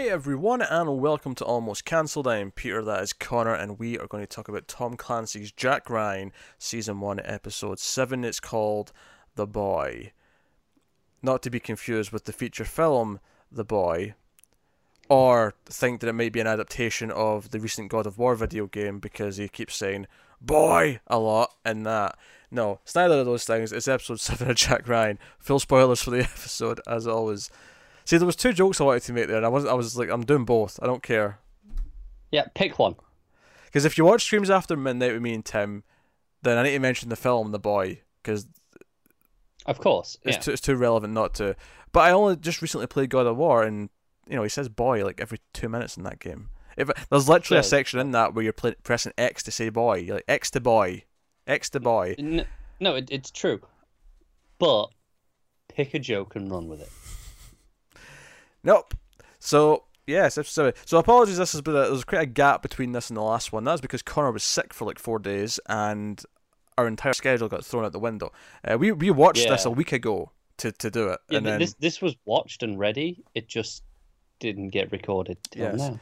Hey everyone, and welcome to Almost Cancelled. I am Peter, that is Connor, and we are going to talk about Tom Clancy's Jack Ryan, Season 1, Episode 7. It's called The Boy. Not to be confused with the feature film The Boy, or think that it might be an adaptation of the recent God of War video game because he keeps saying boy a lot in that. No, it's neither of those things. It's episode 7 of Jack Ryan. Full spoilers for the episode, as always. See, there was two jokes I wanted to make there, and I was I was like, I'm doing both. I don't care. Yeah, pick one. Because if you watch Screams After Midnight with me and Tim, then I need to mention the film The Boy because Of course. it's, Yeah. too, it's too relevant not to. But I only just recently played God of War, and you know he says "boy" like every two minutes in that game. If there's literally a section in that where you're play, pressing X to say "boy," you're like X to boy, X to boy. N- no, it, it's true. But pick a joke and run with it. Nope. So yes, episode seven. So apologies. This has been a, there's quite a gap between this and the last one. That's because Connor was sick for like four days, and our entire schedule got thrown out the window. Uh, we we watched this a week ago to, to do it, Yeah, and then this this was watched and ready. It just didn't get recorded Yes. now.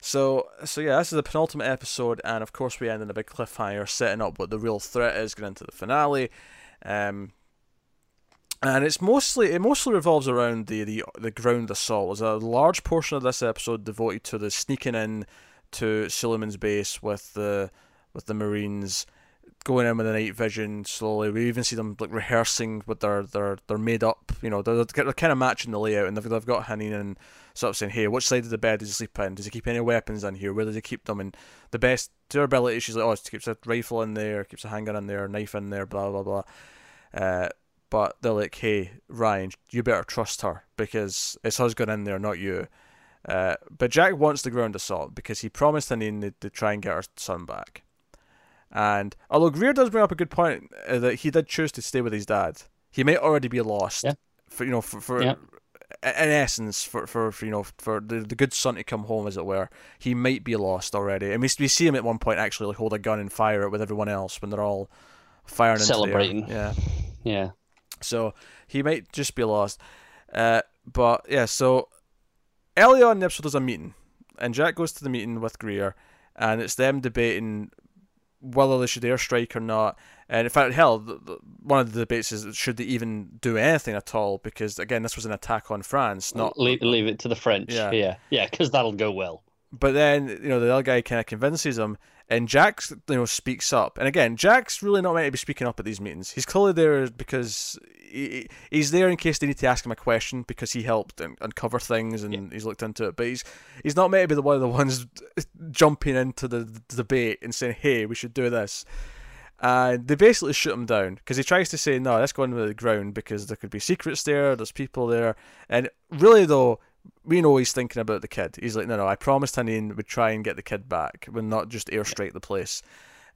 So, so yeah, this is the penultimate episode, and of course we end in a big cliffhanger, setting up what the real threat is going into the finale. Um, and it's mostly it mostly revolves around the the the ground assault. There's a large portion of this episode devoted to the sneaking in to Suleiman's base with the with the Marines, going in with the night vision slowly. We even see them like rehearsing with their their their made up. You know, they're, they're kind of matching the layout, and they've they've got Hanin and sort of saying, "Hey, which side of the bed does he sleep in? Does he keep any weapons in here? Where does he keep them?" And the best to her ability, she's like, "Oh, he keeps a rifle in there, keeps a handgun in there, knife in there, blah blah blah." Uh, but they're like, "Hey, Ryan, you better trust her because it's us going in there, not you." Uh, but Jack wants the ground assault because he promised Hanin to, to try and get her son back. And although Greer does bring up a good point uh, that he did choose to stay with his dad, he may already be lost. Yeah. For you know, for, for Yeah. in essence, for, for, for you know, for the, the good son to come home, as it were, he might be lost already. And we, we see him at one point actually like hold a gun and fire it with everyone else when they're all firing and Celebrating. Into the air. Yeah. Yeah. So he might just be lost. Uh, but yeah, so early on in the episode, there's a meeting, and Jack goes to the meeting with Greer, and it's them debating whether they should airstrike or not. And in fact, hell, the, the, one of the debates is should they even do anything at all? Because again, this was an attack on France, not leave, leave it to the French. Yeah. Yeah. Yeah, because that'll go well. But then you know the other guy kind of convinces him, and Jack you know speaks up. And again, Jack's really not meant to be speaking up at these meetings. He's clearly there because he, he's there in case they need to ask him a question because he helped un- uncover things and he's looked into it. But he's he's not meant to be the one of the ones jumping into the, the debate and saying, "Hey, we should do this." And they basically shoot him down because he tries to say, "No, let's go into the ground because there could be secrets there. There's people there." And really, though, we know he's thinking about the kid. He's like, no, no, I promised Hanin would try and get the kid back, would not just airstrike the place.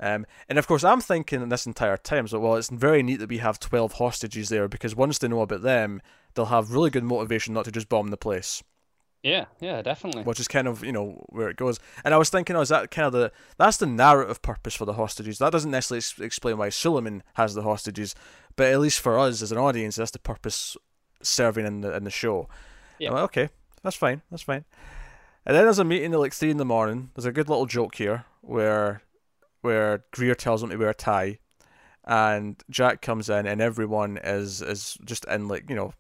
Um, and of course, I'm thinking this entire time, so well, it's very neat that we have 12 hostages there because once they know about them, they'll have really good motivation not to just bomb the place, Yeah, yeah, definitely. which is kind of, you know, where it goes. And I was thinking, oh, is that kind of the, that's the narrative purpose for the hostages. That doesn't necessarily ex- explain why Suleiman has the hostages, but at least for us as an audience, that's the purpose serving in the, in the show. Yeah. Like, okay, that's fine, that's fine. And then there's a meeting at like three in the morning. There's a good little joke here where where Greer tells him to wear a tie, and Jack comes in, and everyone is is just in like you know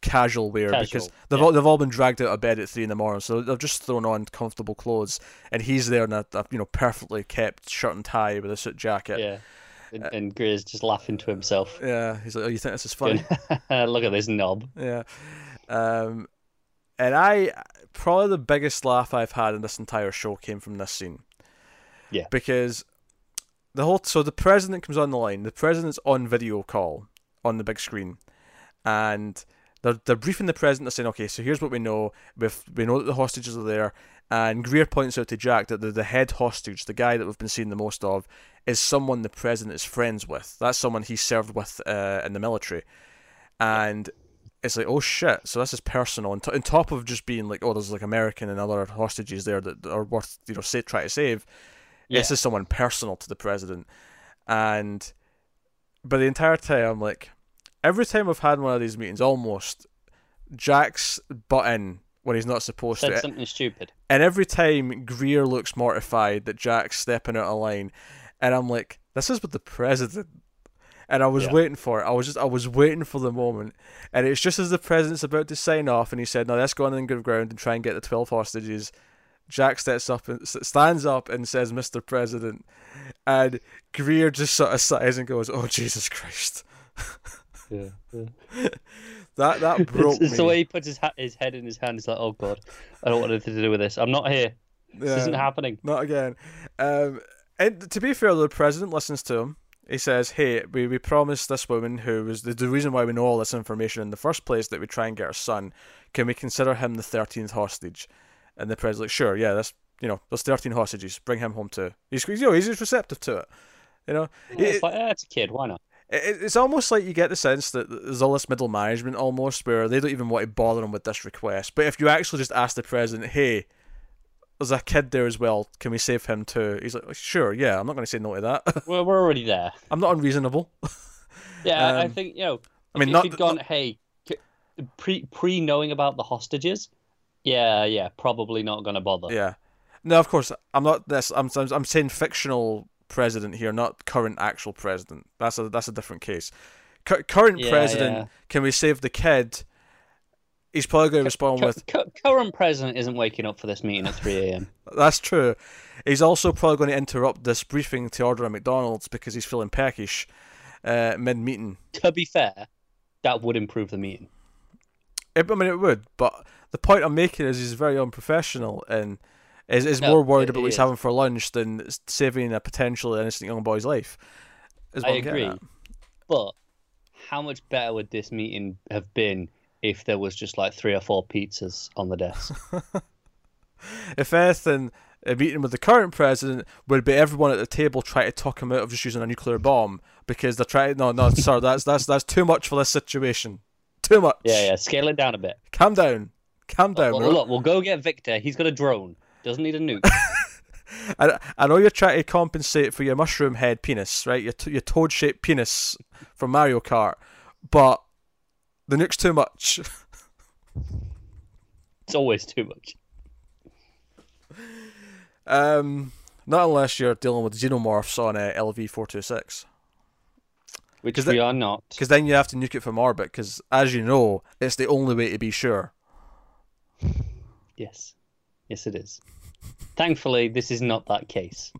casual wear because they've yeah. all they've all been dragged out of bed at three in the morning, so they've just thrown on comfortable clothes, and he's there in a, a you know perfectly kept shirt and tie with a suit jacket. Yeah. And, and Greer's just laughing to himself. Yeah, he's like, "Oh, you think this is funny?" Look at this knob. Yeah. Um, and I probably the biggest laugh I've had in this entire show came from this scene. Yeah. Because the whole so the president comes on the line. The president's on video call on the big screen, and they're they're briefing the president. They're saying, "Okay, so here's what we know. We've, we know that the hostages are there." And Greer points out to Jack that the, the head hostage, the guy that we've been seeing the most of, is someone the president is friends with. That's someone he served with uh, in the military. And it's like, oh shit, so this is personal. And t- on top of just being like, oh, there's like American and other hostages there that are worth, you know, say, try to save, this is someone personal to the president. And, but the entire time, I'm like, every time I've had one of these meetings, almost, Jack's button when he's not supposed to Said to. something stupid. And every time Greer looks mortified that Jack's stepping out of line, and I'm like, this is with the president. And I was Yeah. waiting for it. I was just, I was waiting for the moment. And it's just as the president's about to sign off, and he said, "No, let's go on and good ground and try and get the twelve hostages." Jack steps up and stands up and says, "Mr. President," and Greer just sort of sighs and goes, "Oh Jesus Christ!" Yeah. That that broke it's, it's me. the way he puts his ha- his head in his hand. He's like, "Oh God, I don't want anything to do with this. I'm not here. This Yeah. isn't happening." Not again. Um, and to be fair, the president listens to him. He says, "Hey, we, we promised this woman who was the, the reason why we know all this information in the first place that we try and get her son. Can we consider him the thirteenth hostage?" And the president's like, "Sure, yeah, that's you know, there's thirteen hostages. Bring him home too." He's you know he's just receptive to it. You know, Yeah, It- it's like, eh, it's a kid. Why not? it, it's almost like you get the sense that there's all this middle management almost where they don't even want to bother him with this request. But if you actually just ask the president, hey, there's a kid there as well, can we save him too? He's like, sure, yeah, I'm not going to say no to that. We're, we're already there. I'm not unreasonable. Yeah, I- I Um, think you know. I mean, if not- you'd gone, hey, pre pre knowing about the hostages, yeah, yeah, probably not gonna bother. Yeah. No, of course, I'm not this. I'm I'm, saying fictional president here, not current actual president. That's a that's a different case. Cur- current Yeah, president, yeah. can we save the kid? He's probably going to respond Cu- with, cu- current president isn't waking up for this meeting at 3 a.m. That's true. He's also probably going to interrupt this briefing to order a McDonald's because he's feeling peckish uh, mid meeting. to be fair, that would improve the meeting. I mean, it would, but the point I'm making is he's very unprofessional and is, is No, more worried about what he's is. having for lunch than saving a potentially innocent young boy's life. I I'm agree. But how much better would this meeting have been if there was just like three or four pizzas on the desk? If anything, a meeting with the current president would be everyone at the table trying to talk him out of just using a nuclear bomb because they're trying. No, no, sir, that's that's that's too much for this situation. Too much. yeah, yeah. Scale it down a bit. Calm down. Calm down. Well, look, we'll go get Victor. He's got a drone. Doesn't need a nuke. I, I know you're trying to compensate for your mushroom head penis, right? Your, t- your toad shaped penis from Mario Kart, but the nuke's too much. it's always too much. Um, not unless you're dealing with xenomorphs on uh, LV426. Which 'Cause we that- are not. Because then you have to nuke it from orbit, because as you know, it's the only way to be sure. Yes. Yes, it is. Thankfully, this is not that case.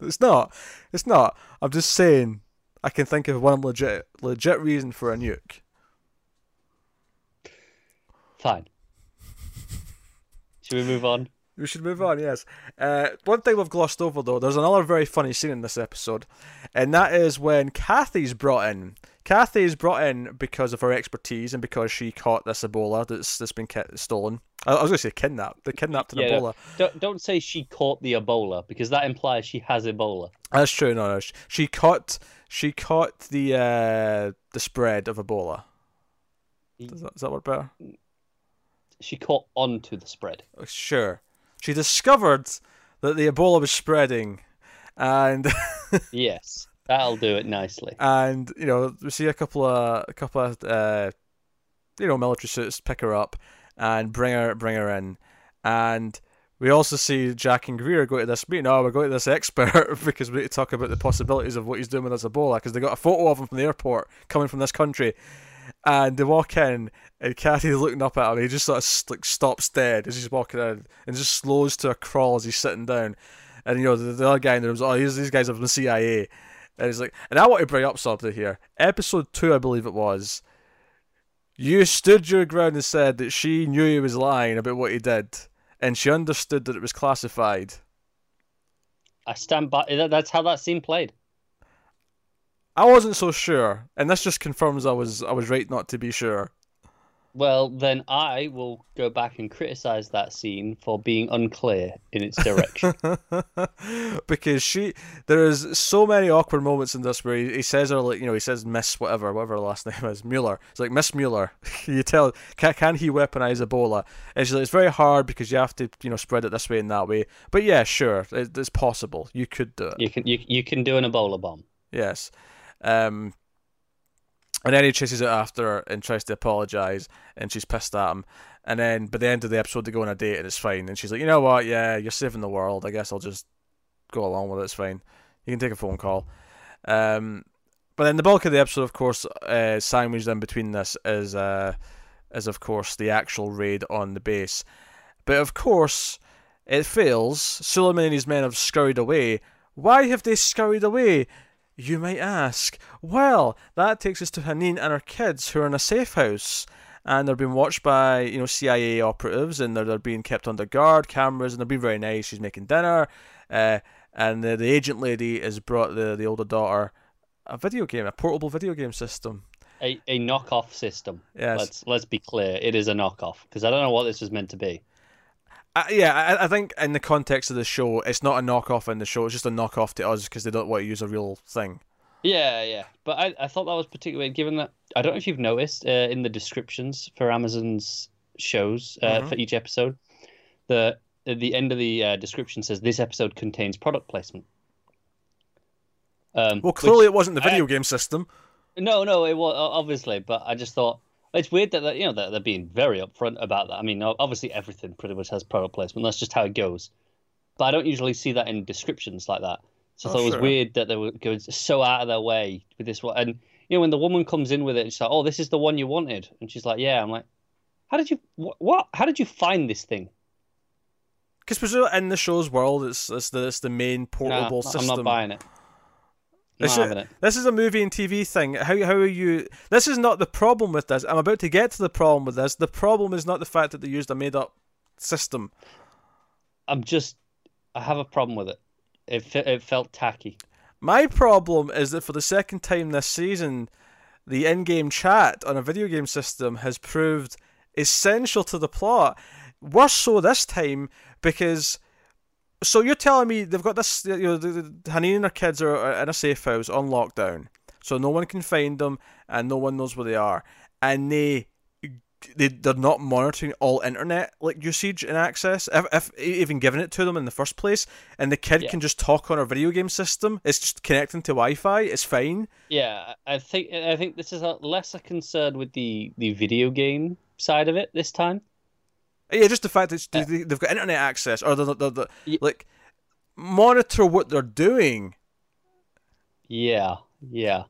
It's not. It's not. I'm just saying, I can think of one legit, legit reason for a nuke. Fine. Should we move on? We should move on, yes. Uh, one thing we've glossed over, though, there's another very funny scene in this episode, and that is when Cathy's brought in. Cathy is brought in because of her expertise and because she caught this Ebola that's, that's been ki- stolen. I, I was going to say kidnapped. They kidnapped an Yeah, Ebola. Don't, don't say she caught the Ebola because that implies she has Ebola. That's true. No, no. She, she caught. She caught the uh, the spread of Ebola. Does that, does that work better? She caught on to the spread. Uh, Sure. She discovered that the Ebola was spreading, and Yes, that'll do it nicely. and you know we see a couple of a couple of uh, you know military suits pick her up and bring her bring her in, and we also see Jack and Greer go to this meeting. Oh, we're going to this expert because we need to talk about the possibilities of what he's doing with this Ebola because they got a photo of him from the airport coming from this country. And they walk in, and Cathy's looking up at him. He just sort of like stops dead as he's walking in, and just slows to a crawl as he's sitting down. And you know the, the other guy in the room's, oh, these these guys are from the CIA, and he's like, and I want to bring up something here. Episode two, I believe it was. You stood your ground and said that she knew he was lying about what he did, and she understood that it was classified. I stand by. That's how that scene played. I wasn't so sure, and this just confirms I was I was right not to be sure. Well, then I will go back and criticize that scene for being unclear in its direction. because she there is so many awkward moments in this where he, he says her like you know he says Miss whatever whatever her last name is Mueller. It's like Miss Mueller. you tell can, can he weaponize Ebola? And she's like it's very hard because you have to you know spread it this way and that way. But yeah, sure, it, it's possible. You could do it. you can you, you can do an Ebola bomb. Yes. Um, And then he chases it after her and tries to apologize, and she's pissed at him. And then by the end of the episode, they go on a date and it's fine. And she's like, you know what? Yeah, you're saving the world. I guess I'll just go along with it. It's fine. You can take a phone call. Um, but then the bulk of the episode, of course, uh, sandwiched in between this is, uh, is of course the actual raid on the base. But of course, it fails. Suleiman and his men have scurried away. Why have they scurried away? You might ask. Well, that takes us to Hanin and her kids who are in a safe house and they're being watched by you know CIA operatives, and they're, they're being kept under guard, cameras, and they're being very nice. She's making dinner, uh, and the, the agent lady has brought the the older daughter a video game, a portable video game system. A, a knockoff system. Yes. Let's let's be clear. It is a knockoff because I don't know what this was meant to be. Uh, yeah, I, I think in the context of the show, it's not a knockoff in the show. It's just a knockoff to us because they don't want to use a real thing. Yeah, yeah. But I, I thought that was particularly given that I don't know if you've noticed uh, in the descriptions for Amazon's shows uh, Mhm. for each episode, the the end of the uh, description says this episode contains product placement. Um, Well, which- clearly it wasn't the I- video game system. no, no, it was obviously, but I just thought it's weird that you know that they're being very upfront about that. I mean, obviously everything pretty much has product placement. That's just how it goes. But I don't usually see that in descriptions like that. So I Oh, thought it was sure. weird that they were going so out of their way with this one. And you know, when the woman comes in with it, she's like, "Oh, this is the one you wanted," and she's like, "Yeah." I'm like, "How did you wh- what? How did you find this thing?" Because in the show's world, it's it's the it's the main Nah, portable I'm system. not buying it. This is, this is a movie and TV thing. How how are you? This is not the problem with this. I'm about to get to the problem with this. The problem is not the fact that they used a made up system. I'm just, I have a problem with it. It it felt tacky. My problem is that for the second time this season, the in-game chat on a video game system has proved essential to the plot. Worse so this time because. So you're telling me they've got this? You know, the, the, Hanin and her kids are are in a safe house on lockdown, so no one can find them and no one knows where they are, and they. They, they're not monitoring all internet like usage and access if, if even giving it to them in the first place and the kid Yeah. can just talk on our video game system it's just connecting to wi-fi it's fine Yeah, I think I think this is a less a concern with the the video game side of it this time. Yeah just the fact that Yeah. they, they've got internet access or the, the, the, Ye- like monitor what they're doing Yeah, yeah,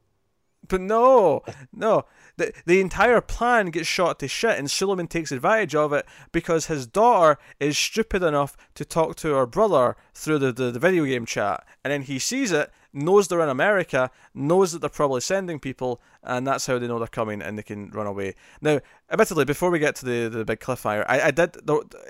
But no, no. The, the entire plan gets shot to shit, and Suleiman takes advantage of it because his daughter is stupid enough to talk to her brother through the, the, the video game chat. And then he sees it, knows they're in America, knows that they're probably sending people, and that's how they know they're coming and they can run away. Now, admittedly, before we get to the, the big cliffhanger, I, I did.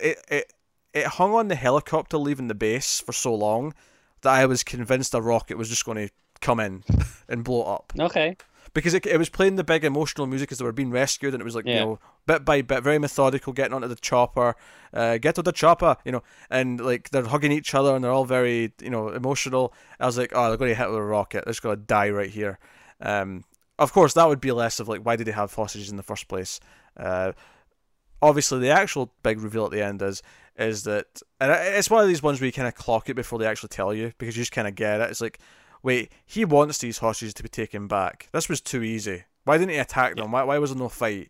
It, it, it hung on the helicopter leaving the base for so long that I was convinced a rocket was just going to come in and blow up okay, because it, it was playing the big emotional music as they were being rescued, and it was like you know bit by bit, very methodical, getting onto the chopper, uh, get to the chopper, you know, and like they're hugging each other and they're all very you know emotional. I was like, oh, they're going to hit with a rocket. They're just going to die right here. Um, of course, that would be less of like why did they have hostages in the first place? Uh, obviously, the actual big reveal at the end is is that, and it's one of these ones where you kind of clock it before they actually tell you because you just kind of get it. It's like, wait, he wants these hostages to be taken back. This was too easy. Why didn't he attack them? Why, why was there no fight?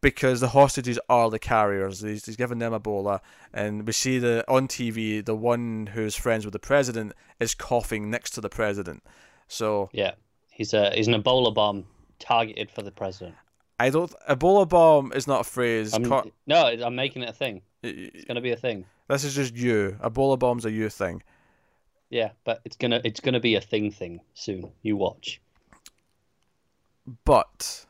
Because the hostages are the carriers. He's, he's giving them Ebola, and we see the on TV the one who's friends with the president is coughing next to the president. So yeah. He's a he's an Ebola bomb targeted for the president. I don't. Ebola bomb is not a phrase. I'm, Co- no, I'm making it a thing. It's gonna be a thing. this is just you. Ebola bomb's a you thing. Yeah, but it's gonna it's gonna be a thing thing soon. You watch. but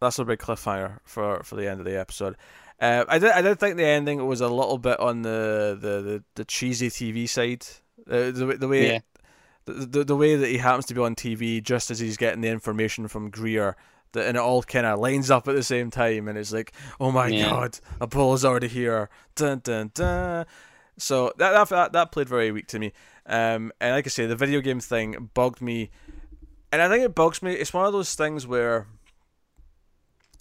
that's a big cliffhanger for for the end of the episode. Uh, I did I did think the ending was a little bit on the the, the, the cheesy TV side. Uh, the way- the way Yeah. the, the the way that he happens to be on TV just as he's getting the information from Greer. That, and it all kind of lines up at the same time, and it's like, oh my Yeah. god, Ebola's already here. Dun dun dun. So that that, that played very weak to me. Um, and like I say, the video game thing bugged me, and I think it bugs me. It's one of those things where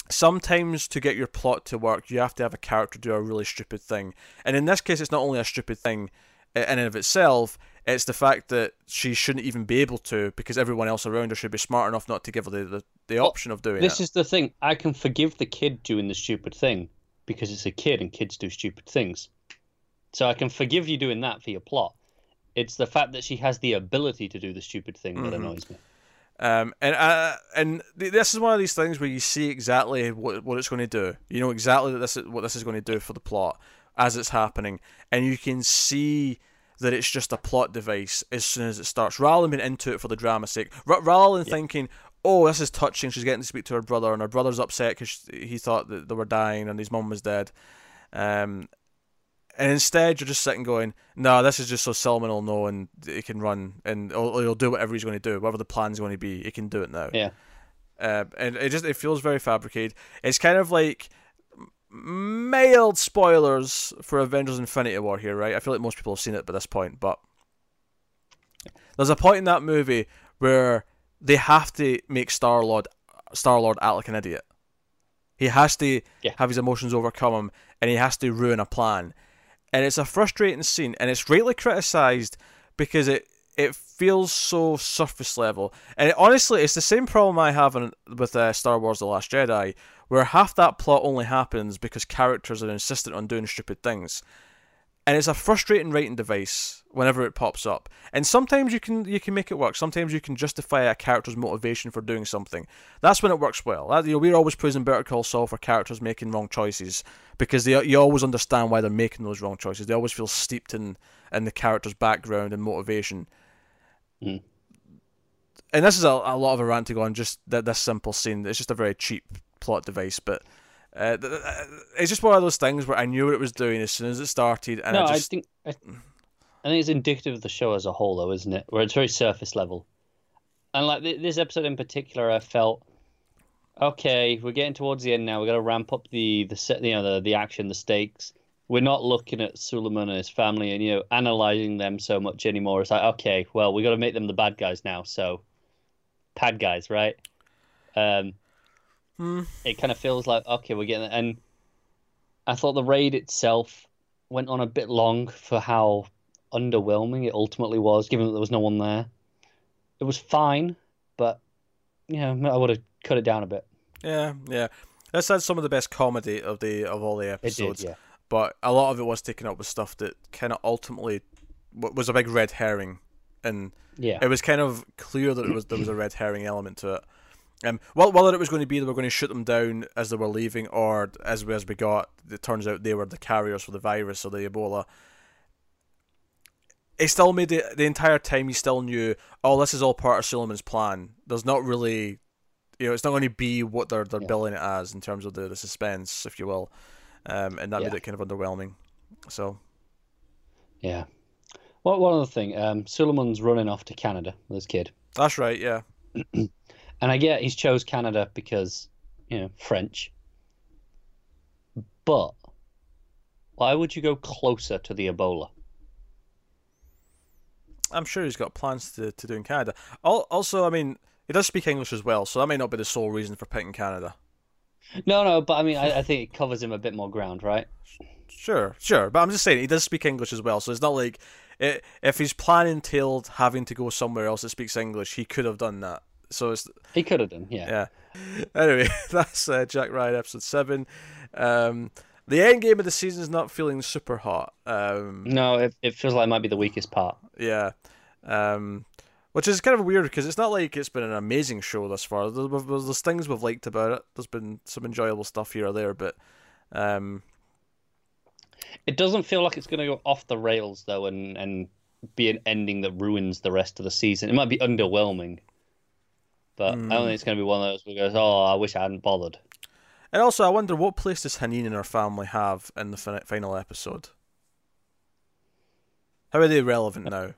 sometimes to get your plot to work, you have to have a character do a really stupid thing. And in this case, it's not only a stupid thing in and of itself, it's the fact that she shouldn't even be able to because everyone else around her should be smart enough not to give her the, the, the option of doing This is the thing. I can forgive the kid doing the stupid thing because it's a kid and kids do stupid things. So I can forgive you doing that for your plot. It's the fact that she has the ability to do the stupid thing that Mm-hmm. annoys me. Um, and uh, and th- this is one of these things where you see exactly what what it's going to do. You know exactly that this is what this is going to do for the plot as it's happening, and you can see that it's just a plot device as soon as it starts, rather than being into it for the drama's sake, R- rather than thinking, "Oh, this is touching. She's getting to speak to her brother, and her brother's upset because he thought that they were dying and his mum was dead." Um, and instead, you're just sitting going, "No, this is just so Suleiman will know and he can run and he'll, he'll do whatever he's going to do, whatever the plan's going to be. He can do it now." Yeah. Uh, and it just it feels very fabricated. It's kind of like mild spoilers for Avengers: Infinity War here, right? I feel like most people have seen it by this point, but there's a point in that movie where they have to make Star Lord Star Lord act like an idiot. He has to Yeah. have his emotions overcome him, and he has to ruin a plan. And it's a frustrating scene, and it's rightly criticised because it it feels so surface level. And it, honestly, it's the same problem I have in, with uh, Star Wars: The Last Jedi, where half that plot only happens because characters are insistent on doing stupid things and it's a frustrating writing device whenever it pops up. And sometimes you can you can make it work. Sometimes you can justify a character's motivation for doing something. That's when it works well. That, you know, we're always praising Better Call Saul for characters making wrong choices because they you always understand why they're making those wrong choices. They always feel steeped in in the character's background and motivation. Mm. And this is a, a lot of a rant to go on just th- this simple scene. It's just a very cheap plot device, but. Uh, it's just one of those things where I knew what it was doing as soon as it started, and no, I I think I, I think it's indicative of the show as a whole, though, isn't it? Where it's very surface level, and like th- this episode in particular, I felt okay. We're getting towards the end now. We got to ramp up the the set, you know, the the action, the stakes. We're not looking at Suleiman and his family and you know analyzing them so much anymore. It's like okay, well, we got to make them the bad guys now. So, bad guys, right? Um, Hmm. it kind of feels like okay, we're getting and I thought the raid itself went on a bit long for how underwhelming it ultimately was, given that there was no one there. It was fine, but yeah, I would have cut it down a bit. Yeah, yeah. This had some of the best comedy of the of all the It episodes, did, yeah. but a lot of it was taken up with stuff that kind of ultimately was a big red herring, and Yeah. it was kind of clear that it was there was a red herring element to it. Um, well, whether it was going to be they were going to shoot them down as they were leaving, or as we, as we got, it turns out they were the carriers for the virus or the Ebola. It still made it the entire time. You still knew, oh, this is all part of Suleiman's plan. There's not really, you know, it's not going to be what they're they're Yeah. billing it as in terms of the, the suspense, if you will, um, and that made it kind of underwhelming. So Yeah. Well, one other thing, um, Suleiman's running off to Canada with his kid, that's right, yeah. and I get he's chose Canada because you know French, but why would you go closer to the Ebola? I'm sure he's got plans to, to do in Canada. Also, I mean, he does speak English as well, so that may not be the sole reason for picking Canada. No, no, but I mean, I, I think it covers him a bit more ground, right? Sure, sure, but I'm just saying he does speak English as well, so it's not like i if his plan entailed having to go somewhere else that speaks English, he could have done that. So it's He could have done, yeah. yeah. Anyway, that's uh, Jack Ryan episode seven. Um, the end game of the season is not feeling super hot. Um, No, it, it feels like it might be the weakest part. Yeah. Um, which is kind of weird because it's not like it's been an amazing show thus far. There's, there's things we've liked about it. There's been some enjoyable stuff here or there, but um, It doesn't feel like it's going to go off the rails though, and and be an ending that ruins the rest of the season. It might be underwhelming, but I don't think it's going to be one of those where goes, "Oh, I wish I hadn't bothered." and also I wonder what place does Hanin and her family have in the fin- final episode? How are they relevant now?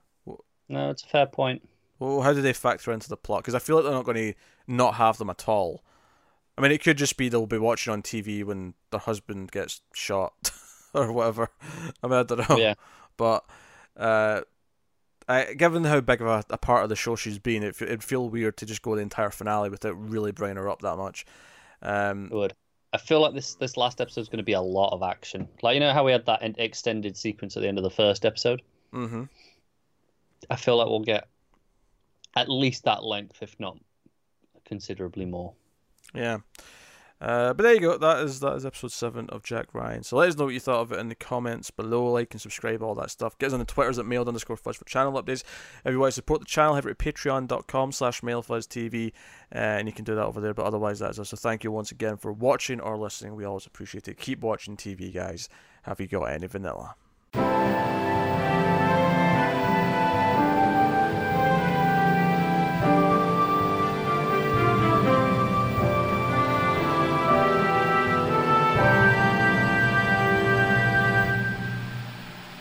No, it's a fair point. Well, how do they factor into the plot? Because I feel like they're not going to not have them at all. I mean, it could just be they'll be watching on TV when their husband gets shot or whatever. I mean, I don't know. Yeah, But uh, I, given how big of a, a part of the show she's been, it, it'd feel weird to just go the entire finale without really bringing her up that much. Um, it would. I feel like this this last episode is going to be a lot of action. Like you know how we had that extended sequence at the end of the first episode. Mm-hmm. I feel like we'll get at least that length, if not considerably more. Yeah. Uh, but there you go. That is that is episode seven of Jack Ryan. So let us know what you thought of it in the comments below. Like and subscribe, all that stuff. Get us on the Twitters at mailed underscore fuzz for channel updates. If you want to support the channel, head over to patreon.com slash mailfuzztv uh, and you can do that over there. But otherwise, that's us. So thank you once again for watching or listening. We always appreciate it. Keep watching TV, guys. Have you got any vanilla?